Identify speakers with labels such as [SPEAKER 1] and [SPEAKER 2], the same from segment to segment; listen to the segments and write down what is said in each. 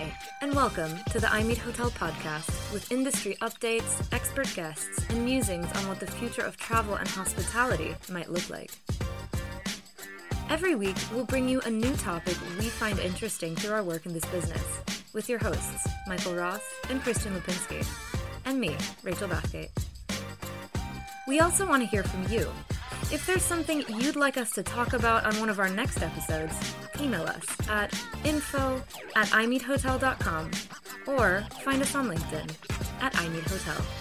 [SPEAKER 1] Hi, and welcome to the I Meet Hotel podcast with industry updates, expert guests, and musings on what the future of travel and hospitality might look like. Every week, we'll bring you a new topic we find interesting through our work in this business, with your hosts, Michael Ross and Christian Lipinski, and me, Rachel Bathgate. We also want to hear from you. If there's something you'd like us to talk about on one of our next episodes, email us at info at imeethotel.com or find us on LinkedIn at imeethotel.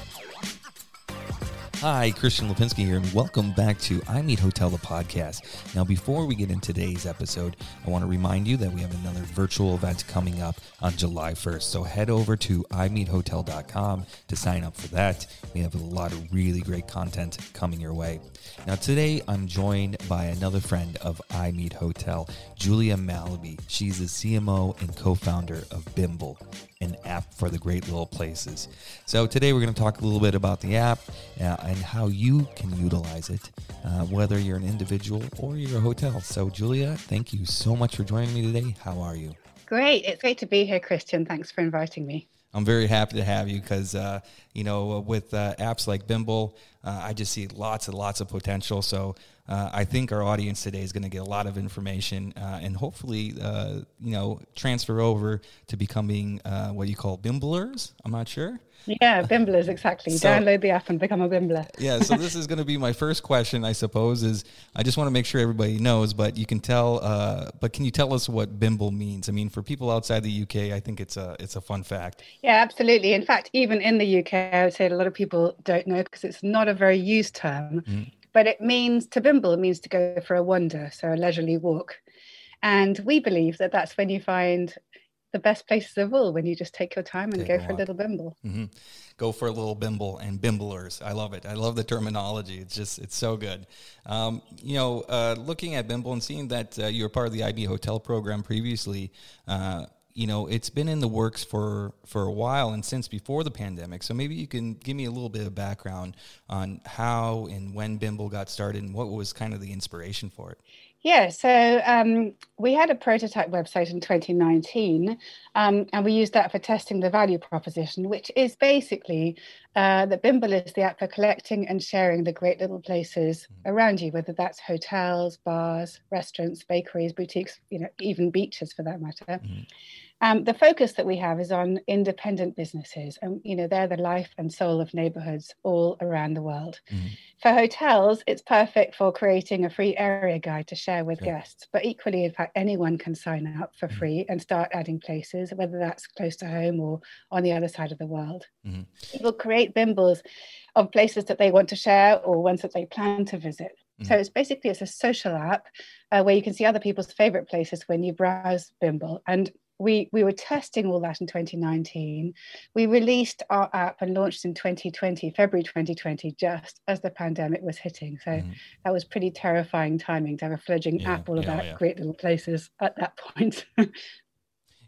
[SPEAKER 2] Hi, Christian Lipinski here, and welcome back to I Meet Hotel, the podcast. Now, before we get into today's episode, I want to remind you that we have another virtual event coming up on July 1st. So head over to imeethotel.com to sign up for that. We have a lot of really great content coming your way. Now, today I'm joined by another friend of I Meet Hotel, Julia Malaby. She's the CMO and co founder of Bimble an app for the great little places. So today we're going to talk a little bit about the app uh, and how you can utilize it, uh, whether you're an individual or you're a hotel. So Julia, thank you so much for joining me today. How are you?
[SPEAKER 3] Great. It's great to be here, Christian. Thanks for inviting me.
[SPEAKER 2] I'm very happy to have you because, uh, you know, with uh, apps like Bimble, uh, I just see lots and lots of potential. So uh, I think our audience today is going to get a lot of information uh, and hopefully, uh, you know, transfer over to becoming what you call Bimblers. I'm not sure.
[SPEAKER 3] Yeah, Bimblers, exactly. So, Download the app and become a Bimbler.
[SPEAKER 2] yeah, so this is going to be my first question, I suppose, is I just want to make sure everybody knows, but you can tell, uh, but can you tell us what Bimble means? I mean, for people outside the UK, I think it's a, it's a fun fact.
[SPEAKER 3] Yeah, absolutely. In fact, even in the UK, I would say a lot of people don't know because it's not a very used term, mm. But it means to Bimble, it means to go for a wander, so a leisurely walk. And we believe that that's when you find the best places of all when you just take your time and take go a for a little bimble. Mm-hmm.
[SPEAKER 2] Go for a little bimble and bimblers. I love it. I love the terminology. It's just it's so good. Um, you know, uh, looking at Bimble and seeing that uh, you were part of the iMeet Hotel program previously. Uh, you know, it's been in the works for for a while and since before the pandemic. So maybe you can give me a little bit of background on how and when Bimble got started and what was kind of the inspiration for it.
[SPEAKER 3] Yeah, so um, we had a prototype website in 2019, um, and we used that for testing the value proposition, which is basically uh, that Bimble is the app for collecting and sharing the great little places mm-hmm. around you, whether that's hotels, bars, restaurants, bakeries, boutiques, you know, even beaches for that matter. Mm-hmm. Um, the focus that we have is on independent businesses, and you know they're the life and soul of neighborhoods all around the world. Mm-hmm. For hotels, it's perfect for creating a free area guide to share with guests. But equally, in fact, anyone can sign up for mm-hmm. free and start adding places, whether that's close to home or on the other side of the world. Mm-hmm. People create bimbles of places that they want to share or ones that they plan to visit. So mm-hmm. it's basically it's a social app uh, where you can see other people's favorite places when you browse Bimble. And we we were testing all that in 2019 we released our app and launched in 2020 february 2020 just as the pandemic was hitting. So mm-hmm. that was pretty terrifying timing to have a fledgling yeah, app all yeah, about yeah. great little places at that point.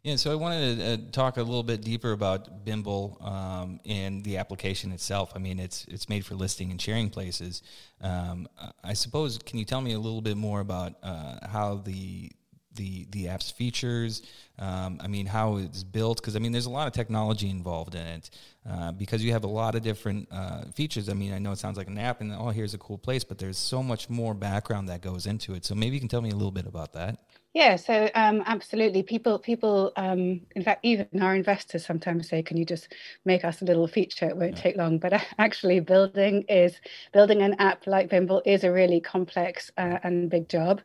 [SPEAKER 2] Yeah so i wanted to uh, talk a little bit deeper about bimble um, and the application itself. I mean it's it's made for listing and sharing places. Um, i suppose can you tell me a little bit more about uh, how the the the app's features. Um, I mean, how it's built because I mean, there's a lot of technology involved in it uh, because you have a lot of different uh, features. I mean, I know it sounds like an app and oh, here's a cool place, but there's so much more background that goes into it. So maybe you can tell me a little bit about that.
[SPEAKER 3] Yeah, so um, absolutely. People, people. Um, in fact, even our investors sometimes say, "Can you just make us a little feature? It won't yeah. take long." But actually, building is building an app like Bimble is a really complex uh, and big job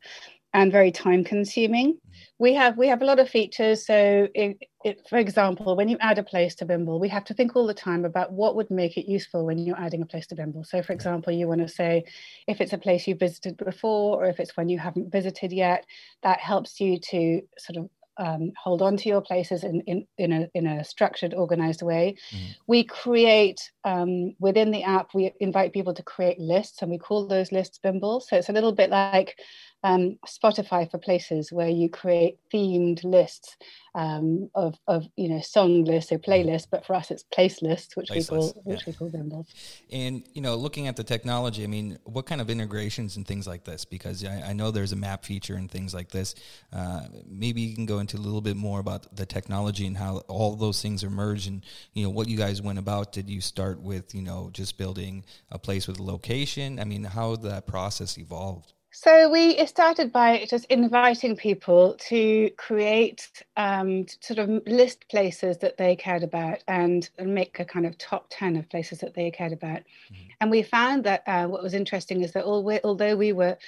[SPEAKER 3] and very time consuming. We have we have a lot of features. So, it, it, for example, when you add a place to Bimble, we have to think all the time about what would make it useful when you're adding a place to Bimble. So, for example, you want to say if it's a place you've visited before or if it's one you haven't visited yet, that helps you to sort of um, hold on to your places in, in, in, a, in a structured, organized way. Mm. We create um, within the app, we invite people to create lists and we call those lists Bimble. So it's a little bit like um, Spotify for places where you create themed lists um, of, of you know song lists or playlists, but for us it's place lists, which place we call which we call Bimble.
[SPEAKER 2] And you know, looking at the technology, I mean, what kind of integrations and things like this? Because I, I know there's a map feature and things like this. Uh, maybe you can go into a little bit more about the technology and how all those things are merged, and you know what you guys went about. Did you start with you know just building a place with a location? I mean, how that process evolved?
[SPEAKER 3] So we started by just inviting people to create um, sort of list places that they cared about and, make a kind of top 10 of places that they cared about. Mm-hmm. And we found that uh, what was interesting is that although we were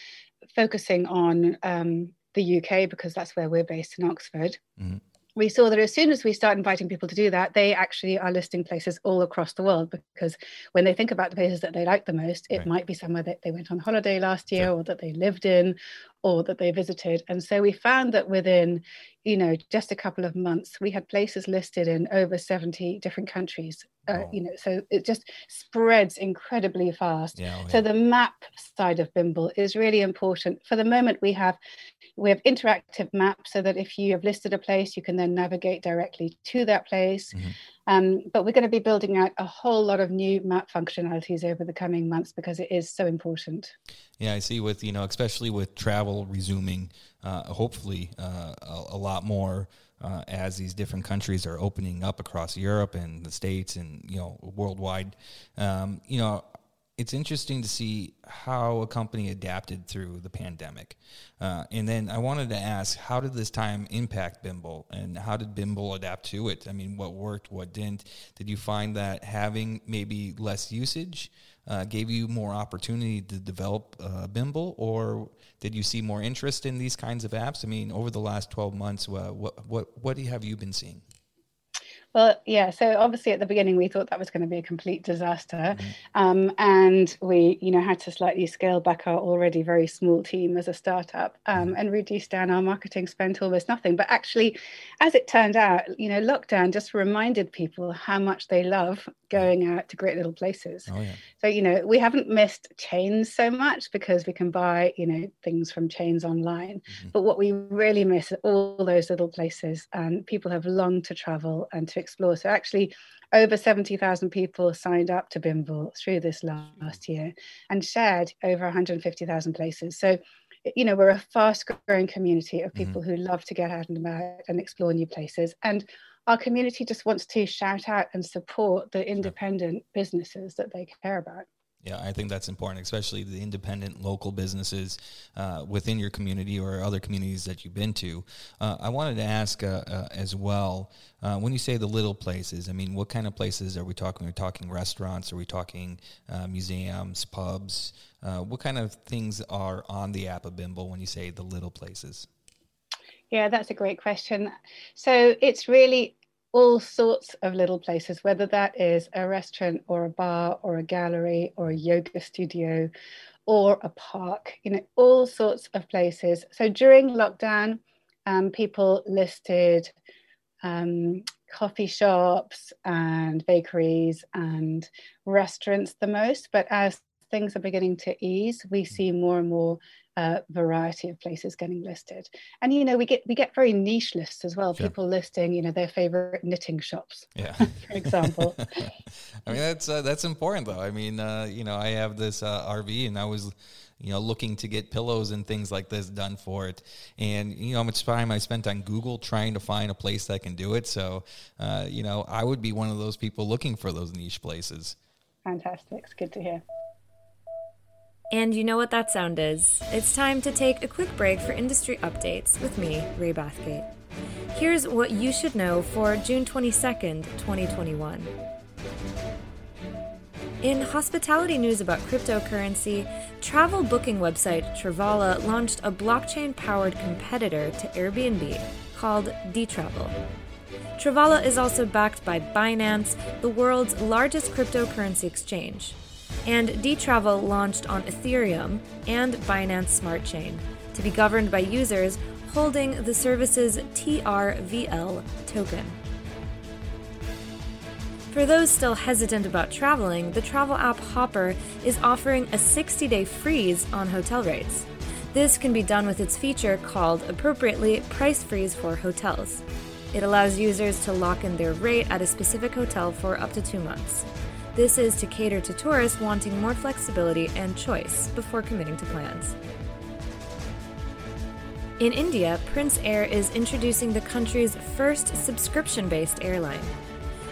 [SPEAKER 3] focusing on um, the UK, because that's where we're based in Oxford, mm-hmm we saw that as soon as we start inviting people to do that, they actually are listing places all across the world because when they think about the places that they like the most, it right. might be somewhere that they went on holiday last year sure. or that they lived in or that they visited. And so we found that within, you know, just a couple of months, we had places listed in over 70 different countries. Uh, oh. You know, so it just spreads incredibly fast. Yeah, oh, yeah. So the map side of Bimble is really important. For the moment, we have we have interactive maps so that if you have listed a place, you can then navigate directly to that place. Mm-hmm. Um, but we're going to be building out a whole lot of new map functionalities over the coming months because it is so important.
[SPEAKER 2] Yeah, I see. With you know, especially with travel resuming, uh, hopefully uh, a, a, lot more uh, as these different countries are opening up across Europe and the states and you know worldwide. Um, you know, it's interesting to see how a company adapted through the pandemic. Uh, and then I wanted to ask, how did this time impact Bimble and how did Bimble adapt to it? I mean, what worked, what didn't? Did you find that having maybe less usage uh, gave you more opportunity to develop uh, Bimble or did you see more interest in these kinds of apps? I mean, over the last 12 months, uh, what, what, what have you been seeing?
[SPEAKER 3] Well, yeah. So obviously, at the beginning, we thought that was going to be a complete disaster, mm-hmm. um, and we, you know, had to slightly scale back our already very small team as a startup um, mm-hmm. and reduce down our marketing spend to almost nothing. But actually, as it turned out, you know, lockdown just reminded people how much they love going out to great little places. Oh, yeah. So you know, we haven't missed chains so much because we can buy, you know, things from chains online. Mm-hmm. But what we really miss are all those little places, and people have longed to travel and to explore. So actually, over 70,000 people signed up to Bimble through this last year and shared over 150,000 places. So, you know, we're a fast growing community of mm-hmm. people mm-hmm. who love to get out and about and explore new places. And our community just wants to shout out and support the independent businesses that they care about.
[SPEAKER 2] Yeah, I think that's important, especially the independent local businesses uh, within your community or other communities that you've been to. Uh, I wanted to ask uh, uh as well uh, when you say the little places, I mean, what kind of places are we talking? Are we talking restaurants? Are we talking uh, museums, pubs? what kind of things are on the app of Bimble when you say the little places?
[SPEAKER 3] Yeah, that's a great question. So it's really all sorts of little places, whether that is a restaurant or a bar or a gallery or a yoga studio or a park, you know, all sorts of places. So during lockdown, um, people listed um, coffee shops and bakeries and restaurants the most. But as things are beginning to ease, we see more and more uh, variety of places getting listed. And you know, we get we get very niche lists as well. Sure. People listing, you know, their favorite knitting shops. Yeah, for example.
[SPEAKER 2] I mean, that's uh, that's important though. I mean, uh, you know, I have this uh, RV, and I was you know, looking to get pillows and things like this done for it. And, you know, how much time I spent on Google trying to find a place that can do it. So, uh, you know, I would be one of those people looking for those niche places.
[SPEAKER 3] Fantastic. It's good to hear.
[SPEAKER 1] And you know what that sound is. It's time to take a quick break for industry updates with me, Ray Bathgate. Here's what you should know for June 22nd, 2021. In hospitality news about cryptocurrency, travel booking website Travala launched a blockchain powered competitor to Airbnb called dTravel. Travala is also backed by Binance, the world's largest cryptocurrency exchange and dTravel launched on Ethereum and Binance Smart Chain to be governed by users holding the service's TRVL token. For those still hesitant about traveling, the travel app Hopper is offering a 60 day freeze on hotel rates. This can be done with its feature called, appropriately, Price Freeze for Hotels. It allows users to lock in their rate at a specific hotel for up to two months. This is to cater to tourists wanting more flexibility and choice before committing to plans. In India, Prince Air is introducing the country's first subscription based airline.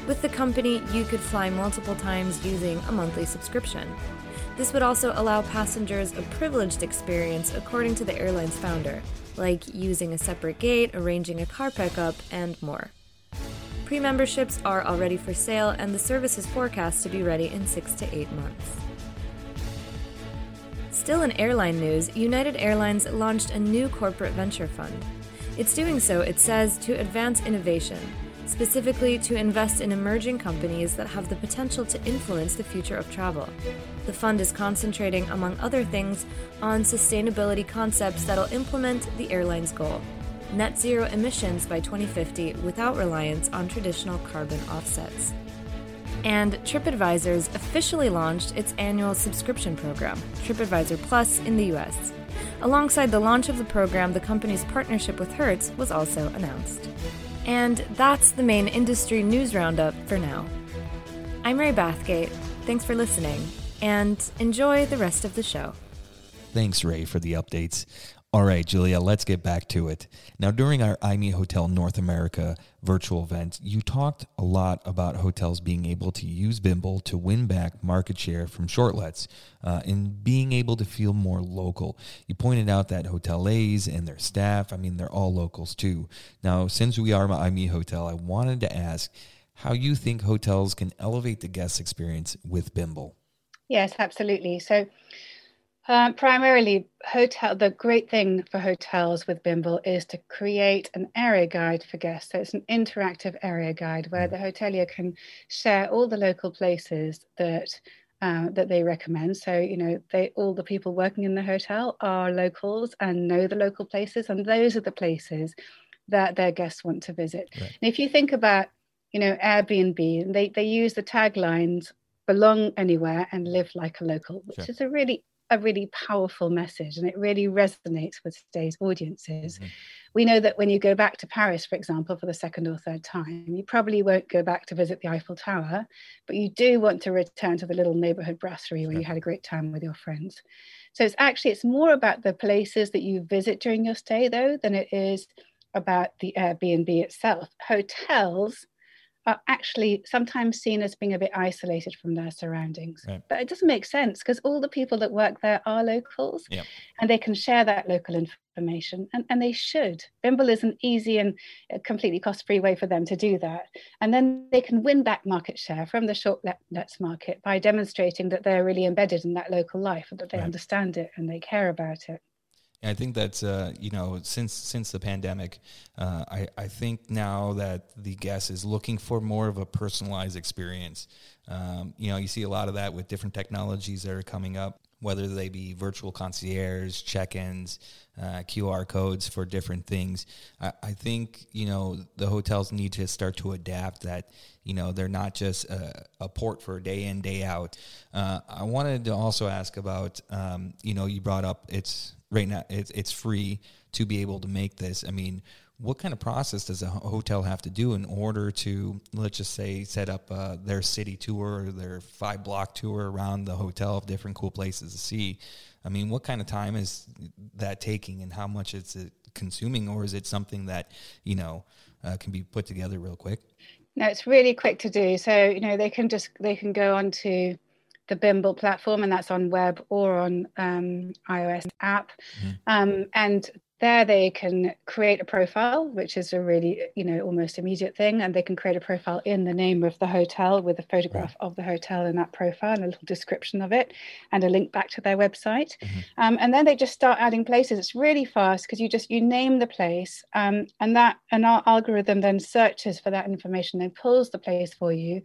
[SPEAKER 1] With the company, you could fly multiple times using a monthly subscription. This would also allow passengers a privileged experience according to the airline's founder, like using a separate gate, arranging a car pickup, and more. Pre memberships are already for sale, and the service is forecast to be ready in six to eight months. Still in airline news, United Airlines launched a new corporate venture fund. It's doing so, it says, to advance innovation, specifically to invest in emerging companies that have the potential to influence the future of travel. The fund is concentrating, among other things, on sustainability concepts that'll implement the airline's goal net zero emissions by 2050 without reliance on traditional carbon offsets. And TripAdvisor's officially launched its annual subscription program, TripAdvisor Plus, in the US. Alongside the launch of the program, the company's partnership with Hertz was also announced. And that's the main industry news roundup for now. I'm Ray Bathgate. Thanks for listening, and enjoy the rest of the show.
[SPEAKER 2] Thanks, Ray, for the updates. All right, Julia, let's get back to it. Now, during our iMeet Hotel North America virtual event, you talked a lot about hotels being able to use Bimble to win back market share from shortlets uh, and being able to feel more local. You pointed out that hoteliers and their staff, I mean, they're all locals too. Now, since we are iMeet Hotel, I wanted to ask how you think hotels can elevate the guest experience with Bimble.
[SPEAKER 3] Yes, absolutely. So, uh, primarily, hotel. The great thing for hotels with Bimble is to create an area guide for guests. So it's an interactive area guide where mm. the hotelier can share all the local places that uh, that they recommend. So you know, they all the people working in the hotel are locals and know the local places, and those are the places that their guests want to visit. Right. And if you think about you know Airbnb, they they use the taglines belong anywhere and live like a local, which sure. is a really a really powerful message and it really resonates with today's audiences. Mm-hmm. We know that when you go back to Paris, for example, for the second or third time, you probably won't go back to visit the Eiffel Tower, but you do want to return to the little neighborhood brasserie where you had a great time with your friends. So it's actually it's more about the places that you visit during your stay though than it is about the Airbnb itself. Hotels are actually sometimes seen as being a bit isolated from their surroundings. Right. But it doesn't make sense because all the people that work there are locals and they can share that local information and, and they should. Bimble is an easy and uh, completely cost free way for them to do that. And then they can win back market share from the short lets market by demonstrating that they're really embedded in that local life and that they right. understand it and they care about it.
[SPEAKER 2] I think that's uh, you know since since the pandemic, uh, I I think now that the guest is looking for more of a personalized experience. Um, you know, you see a lot of that with different technologies that are coming up, whether they be virtual concierge, check-ins, uh, QR codes for different things. I, I, think you know the hotels need to start to adapt that. You know, they're not just a, a port for day in day out. Uh, I wanted to also ask about um, you know you brought up it's right now it's it's free to be able to make this. I mean, what kind of process does a hotel have to do in order to let's just say set up uh, their city tour or their five block tour around the hotel of different cool places to see? I mean, what kind of time is that taking, and how much is it consuming, or is it something that you know uh, can be put together real quick?
[SPEAKER 3] No, it's really quick to do. So you know they can just they can go on to the Bimble platform, and that's on web or on um, iOS app. Mm-hmm. Um, and there they can create a profile which is a really you know almost immediate thing and they can create a profile in the name of the hotel with a photograph right. of the hotel in that profile and a little description of it and a link back to their website mm-hmm. um, and then they just start adding places it's really fast because you just you name the place um, and that and our algorithm then searches for that information and pulls the place for you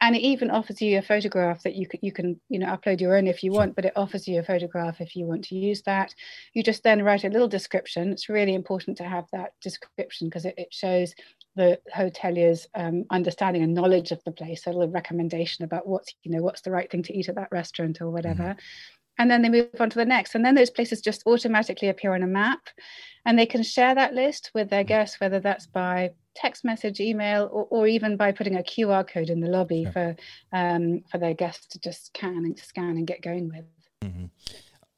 [SPEAKER 3] and it even offers you a photograph that you can you can you know upload your own if you want but it offers you a photograph if you want to use that. You just then write a little description. It's really important to have that description because it, it shows the hotelier's um, understanding and knowledge of the place a little recommendation about what's you know what's the right thing to eat at that restaurant or whatever. mm. And then they move on to the next and then those places just automatically appear on a map and they can share that list with their guests whether that's by text message email or, or even by putting a qr code in the lobby sure. for um, for their guests to just scan and scan and get going with mm-hmm.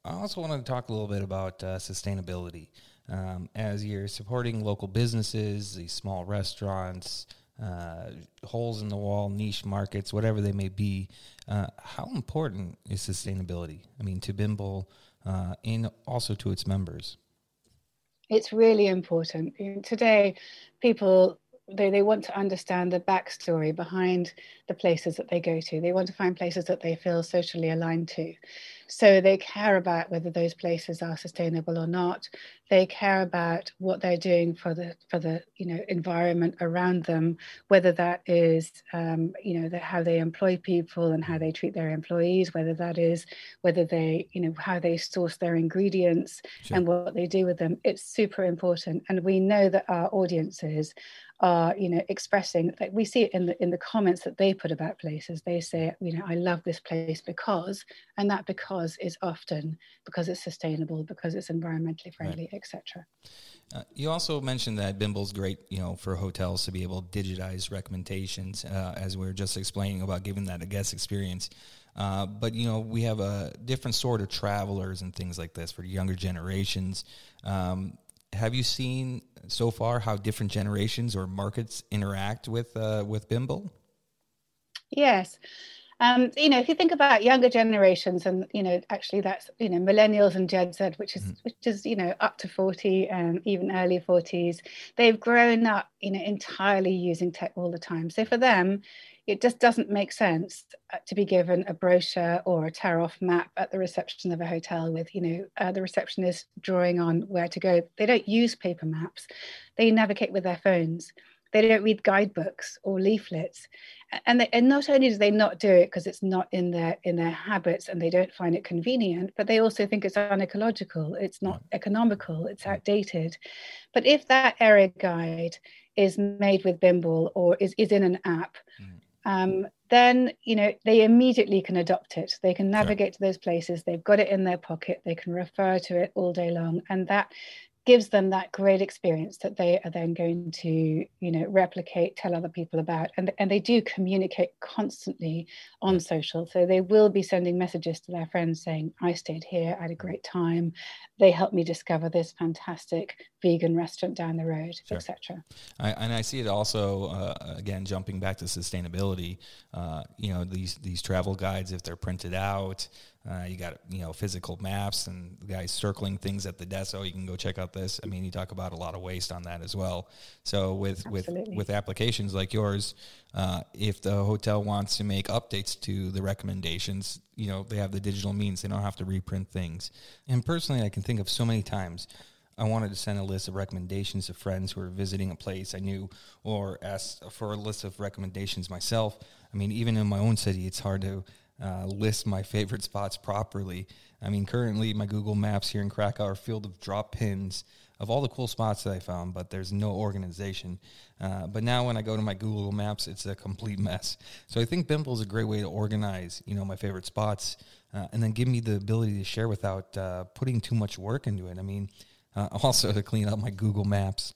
[SPEAKER 2] i also want to talk a little bit about uh, sustainability um, as you're supporting local businesses these small restaurants uh, holes in the wall, niche markets, whatever they may be. Uh, how important is sustainability? I mean, to Bimble uh, and also to its members.
[SPEAKER 3] It's really important. Today, people they, they want to understand the backstory behind the places that they go to. They want to find places that they feel socially aligned to. So they care about whether those places are sustainable or not. They care about what they're doing for the for the you know environment around them, whether that is um, you know the, how they employ people and how they treat their employees, whether that is whether they you know how they source their ingredients sure. and what they do with them. It's super important, and we know that our audiences are you know expressing like we see it in the in the comments that they put about places they say you know i love this place because and that because is often because it's sustainable because it's environmentally friendly right. etc
[SPEAKER 2] uh, you also mentioned that Bimble's great, you know, for hotels to be able to digitize recommendations, uh, as we were just explaining about giving that a guest experience. Uh, but you know, we have a different sort of travelers and things like this for younger generations. Um, have you seen so far how different generations or markets interact with uh, with Bimble?
[SPEAKER 3] Yes. Um, you know, if you think about younger generations, and you know, actually, that's you know, millennials and Gen Z, which is mm-hmm. which is you know up to forty and even early forties, they've grown up, you know, entirely using tech all the time. So for them, it just doesn't make sense uh, to be given a brochure or a tear off map at the reception of a hotel with you know uh, the receptionist drawing on where to go. They don't use paper maps. They navigate with their phones. They don't read guidebooks or leaflets. And, they, and not only do they not do it because it's not in their in their habits and they don't find it convenient but they also think it's unecological it's not economical it's outdated. But if that area guide is made with bimble or is, is in an app mm um, then you know they immediately can adopt it. They can navigate to those places. They've got it in their pocket. They can refer to it all day long. And that gives them that great experience that they are then going to you know replicate tell other people about. And, and they do communicate constantly on social. So they will be sending messages to their friends saying i stayed here i had a great time. They helped me discover this fantastic vegan restaurant down the road sure. etc
[SPEAKER 2] and i see it also uh, again jumping back to sustainability. Uh, you know these these travel guides if they're printed out uh, you got you know physical maps and guys circling things at the desk. Oh, you can go check out this. I mean, you talk about a lot of waste on that as well. So with Absolutely. with with applications like yours, uh, if the hotel wants to make updates to the recommendations, you know they have the digital means. They don't have to reprint things. And personally, I can think of so many times. I wanted to send a list of recommendations to friends who were visiting a place I knew, or ask for a list of recommendations myself. I mean, even in my own city, it's hard to uh, list my favorite spots properly. I mean, currently my Google Maps here in Krakow are filled with drop pins of all the cool spots that I found, but there's no organization. Uh, but now when I go to my Google Maps, it's a complete mess. So I think Bimble is a great way to organize, you know, my favorite spots, uh, and then give me the ability to share without uh, putting too much work into it. I mean, uh, also to clean up my Google Maps.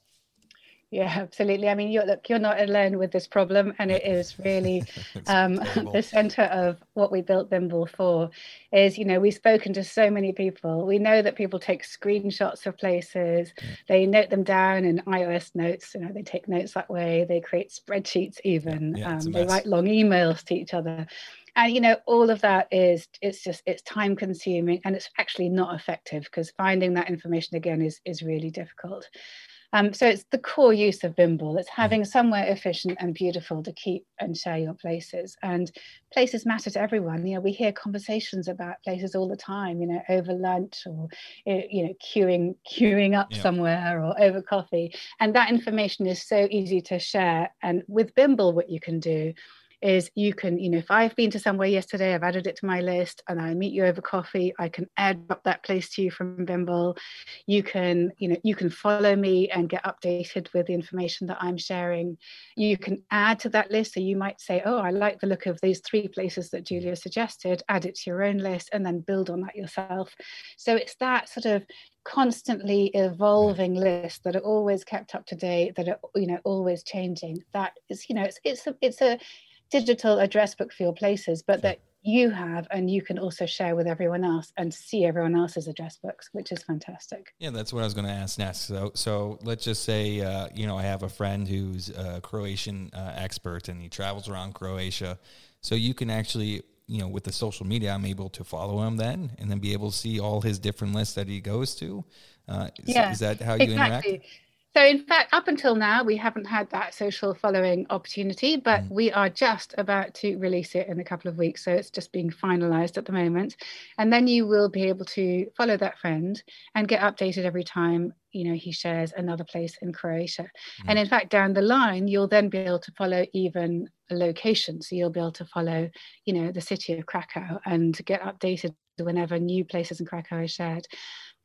[SPEAKER 3] Yeah, absolutely. I mean, you're, look, you're not alone with this problem, and it is really um, the center of what we built Bimble for. Is you know we've spoken to so many people. We know that people take screenshots of places, they note them down in iOS notes. You know, they take notes that way. They create spreadsheets, even. Yeah, um, they write long emails to each other and you know all of that is it's just it's time consuming and it's actually not effective because finding that information again is is really difficult um, so it's the core use of Bimble. It's having somewhere efficient and beautiful to keep and share your places. And places matter to everyone. You know, we hear conversations about places all the time. You know, over lunch or eh, you know, queuing queuing up yeah. somewhere or over coffee. And that information is so easy to share. And with Bimble, what you can do is you can, you know, if I've been to somewhere yesterday, I've added it to my list and I meet you over coffee, I can add up that place to you from Bimble. You can, you know, you can follow me and get updated with the information that I'm sharing. You can add to that list. So you might say, oh, I like the look of these three places that Julia suggested, add it to your own list and then build on that yourself. So it's that sort of constantly evolving lists that are always kept up to date that are you know always changing that is you know it's it's a, it's a digital address book for your places but that you have and you can also share with everyone else and see everyone else's address books which is fantastic
[SPEAKER 2] yeah that's what i was going to ask next so so let's just say uh, you know i have a friend who's a croatian uh, expert and he travels around croatia so you can actually you know, with the social media, I'm able to follow him then and then be able to see all his different lists that he goes to. Uh, is, yeah, is that how you exactly. interact?
[SPEAKER 3] So, in fact, up until now, we haven't had that social following opportunity, but mm. we are just about to release it in a couple of weeks. So, it's just being finalized at the moment. And then you will be able to follow that friend and get updated every time you know he shares another place in croatia mm. and in fact down the line you'll then be able to follow even a location so you'll be able to follow you know the city of krakow and get updated whenever new places in krakow are shared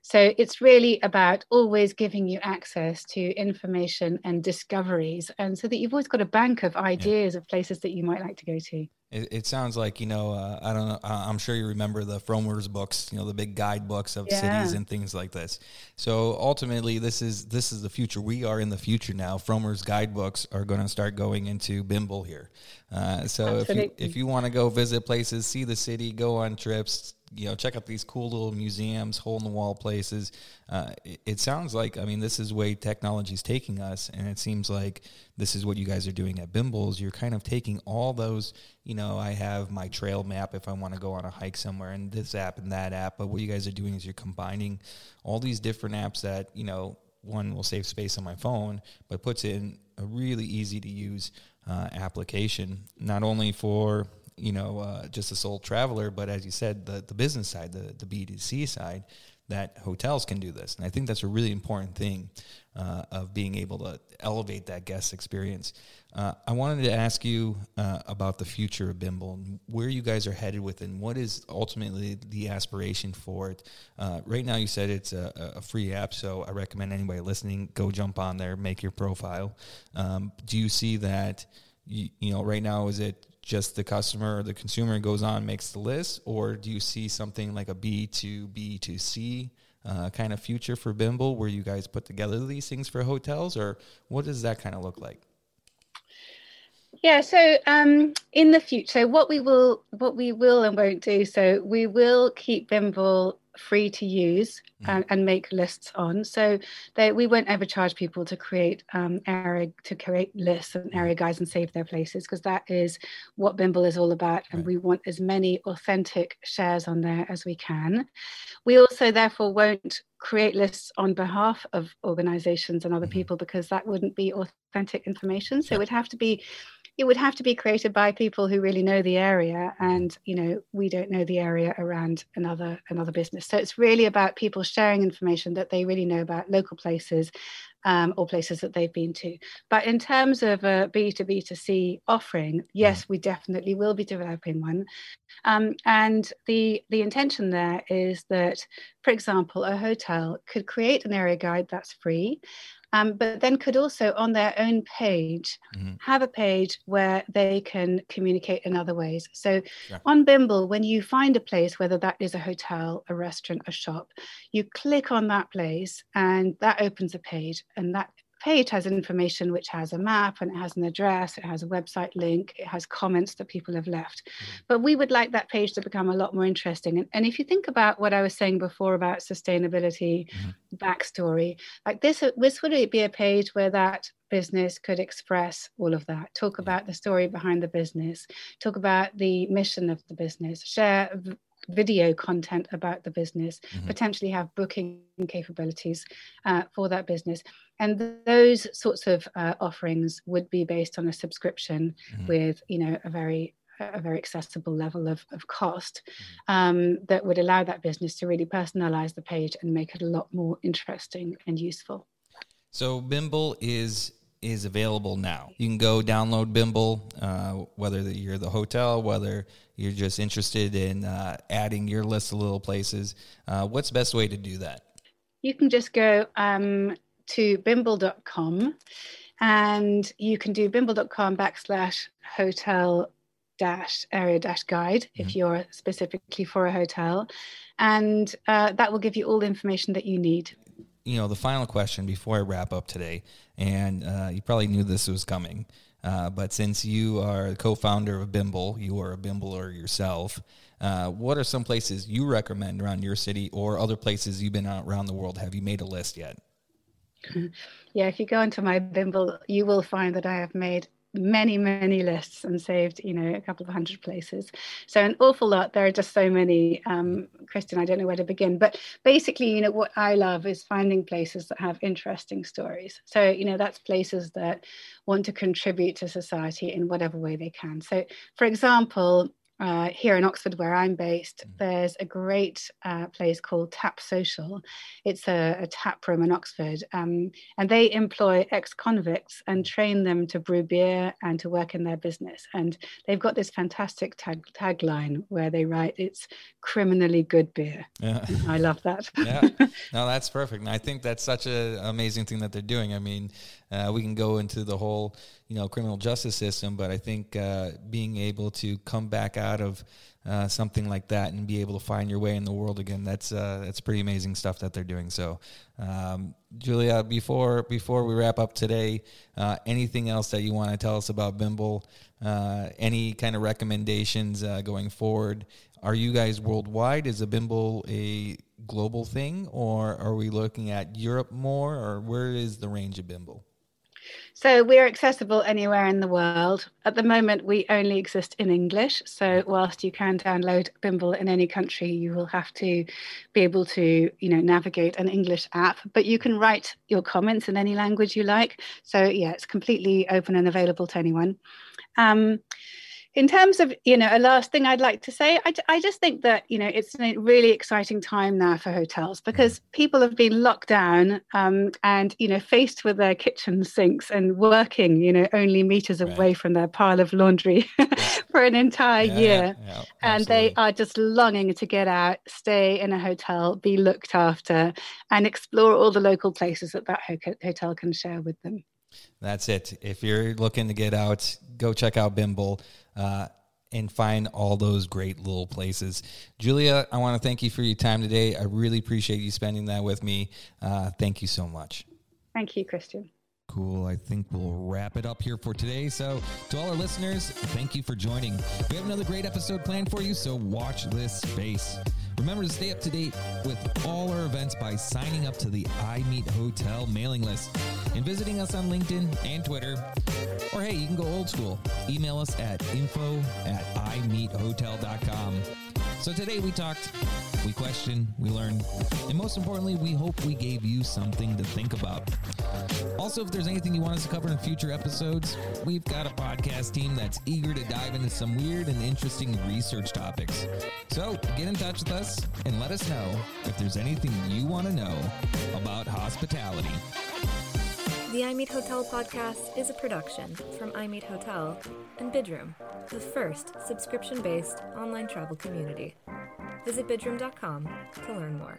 [SPEAKER 3] so it's really about always giving you access to information and discoveries, and so that you've always got a bank of ideas yeah. of places that you might like to go to.
[SPEAKER 2] It, it sounds like you know. Uh, I don't know. I'm sure you remember the Frommer's books. You know the big guidebooks of yeah. cities and things like this. So ultimately, this is this is the future. We are in the future now. Frommer's guidebooks are going to start going into Bimble here. Uh, so Absolutely. if you if you want to go visit places, see the city, go on trips, you know check out these cool little museums hole in the wall places. Uh, it, it, sounds like i mean this is way technology is taking us and it seems like this is what you guys are doing at bimbles. You're kind of taking all those you know i have my trail map if i want to go on a hike somewhere and this app and that app but what you guys are doing is you're combining all these different apps that you know one will save space on my phone but puts in a really easy to use uh, application not only for you know, uh, just a sole traveler, but as you said, the, the business side, the, the B2C side, that hotels can do this. And I think that's a really important thing uh, of being able to elevate that guest experience. Uh, I wanted to ask you uh, about the future of Bimble and where you guys are headed with it and what is ultimately the aspiration for it. Uh, right now, you said it's a, a, free app, so I recommend anybody listening go jump on there, make your profile. Um, do you see that? You, you know, right now, is it just the customer or the consumer goes on makes the list, or do you see something like a B to B to C uh, kind of future for Bimble, where you guys put together these things for hotels, or what does that kind of look like?
[SPEAKER 3] Yeah, so um, in the future, what we will, what we will and won't do, so we will keep Bimble free to use mm. and, and, make lists on. So they, we won't ever charge people to create um, area to create lists and area mm. guides and save their places because that is what Bimble is all about, and right. we want as many authentic shares on there as we can. We also therefore won't create lists on behalf of organizations and other mm-hmm. people because that wouldn't be authentic information. So it would have to be it would have to be created by people who really know the area and you know we don't know the area around another another business. So it's really about people sharing information that they really know about local places um, or places that they've been to. But in terms of a b2b to c offering yes we definitely will be developing one. Um, and the the intention there is that for example a hotel could create an area guide that's free um, but then could also on their own page mm-hmm. have a page where they can communicate in other ways. So yeah. on Bimble, when you find a place, whether that is a hotel, a restaurant, a shop, you click on that place and that opens a page and that page has information which has a map and it has an address, it has a website link, it has comments that people have left. Mm-hmm. But we would like that page to become a lot more interesting. And, and if you think about what I was saying before about sustainability, mm-hmm. backstory, like this, this would be a page where that business could express all of that talk about the story behind the business talk about the mission of the business share video content about the business, mm-hmm. potentially have booking capabilities uh, for that business. And th- those sorts of uh, offerings would be based on a subscription mm-hmm. with, you know, a very a very accessible level of, of cost mm-hmm. um, that would allow that business to really personalize the page and make it a lot more interesting and useful.
[SPEAKER 2] So Bimble is is available now. You can go download Bimble, uh, whether you're the hotel, whether you're just interested in uh, adding your list of little places. Uh, what's the best way to do that?
[SPEAKER 3] You can just go um, to bimble.com and you can do bimble.com backslash hotel dash area dash guide mm-hmm. if you're specifically for a hotel and uh, that will give you all the information that you need
[SPEAKER 2] you know the final question before i wrap up today and uh, you probably knew this was coming uh, but since you are the co-founder of bimble you are a bimbler yourself uh, what are some places you recommend around your city or other places you've been around the world? Have you made a list yet?
[SPEAKER 3] Yeah, if you go into my Bimble, you will find that I have made many many lists and saved you know a couple of hundred places. So an awful lot. There are just so many um christian i don't know where to begin. But basically you know what i love is finding places that have interesting stories. So you know that's places that want to contribute to society in whatever way they can. So for example uh, here in Oxford, where I'm based, mm. there's a great uh, place called Tap Social. It's a, a tap room in Oxford, um, and they employ ex convicts and train them to brew beer and to work in their business. And they've got this fantastic tag tagline where they write, "It's criminally good beer." Yeah. I love that.
[SPEAKER 2] yeah, no, that's perfect. And I think that's such an amazing thing that they're doing. I mean, uh, we can go into the whole, you know, criminal justice system, but I think uh, being able to come back out of uh, something like that and be able to find your way in the world again, that's uh, that's pretty amazing stuff that they're doing. So, um, Julia, before before we wrap up today, uh, anything else that you want to tell us about Bimble? Uh, any kind of recommendations going forward? Are you guys worldwide? Is a Bimble a global thing, or are we looking at Europe more, or where is the range of Bimble?
[SPEAKER 3] So we're accessible anywhere in the world. At the moment, we only exist in English. So whilst you can download Bimble in any country, you will have to be able to, you know, navigate an English app. But you can write your comments in any language you like. So yeah, it's completely open and available to anyone. Um, in terms of you know a last thing i'd like to say I, I just think that you know it's a really exciting time now for hotels because people have been locked down um, and you know faced with their kitchen sinks and working you know only meters right. away from their pile of laundry for an entire yeah, year. yeah, yeah, and they are just longing to get out stay in a hotel be looked after and explore all the local places that that hotel can share with them.
[SPEAKER 2] That's it. If you're looking to get out, go check out Bimble uh, and find all those great little places. Julia, I want to thank you for your time today. I really appreciate you spending that with me. Uh, thank you so much.
[SPEAKER 3] Thank you, Christian.
[SPEAKER 2] Cool. I think we'll wrap it up here for today. So, to all our listeners, thank you for joining. We have another great episode planned for you, so watch this space. Remember to stay up to date with all our events by signing up to the iMeet Hotel mailing list and visiting us on LinkedIn and Twitter. Or hey, you can go old school. Email us at info at imeethotel.com. So today we talked, we questioned, we learned, and most importantly, we hope we gave you something to think about. Also, if there's anything you want us to cover in future episodes, we've got a podcast team that's eager to dive into some weird and interesting research topics. So get in touch with us and let us know if there's anything you want to know about hospitality.
[SPEAKER 1] The iMeet Hotel podcast is a production from iMeet Hotel and Bidroom, the first subscription based online travel community. Visit bidroom.com to learn more.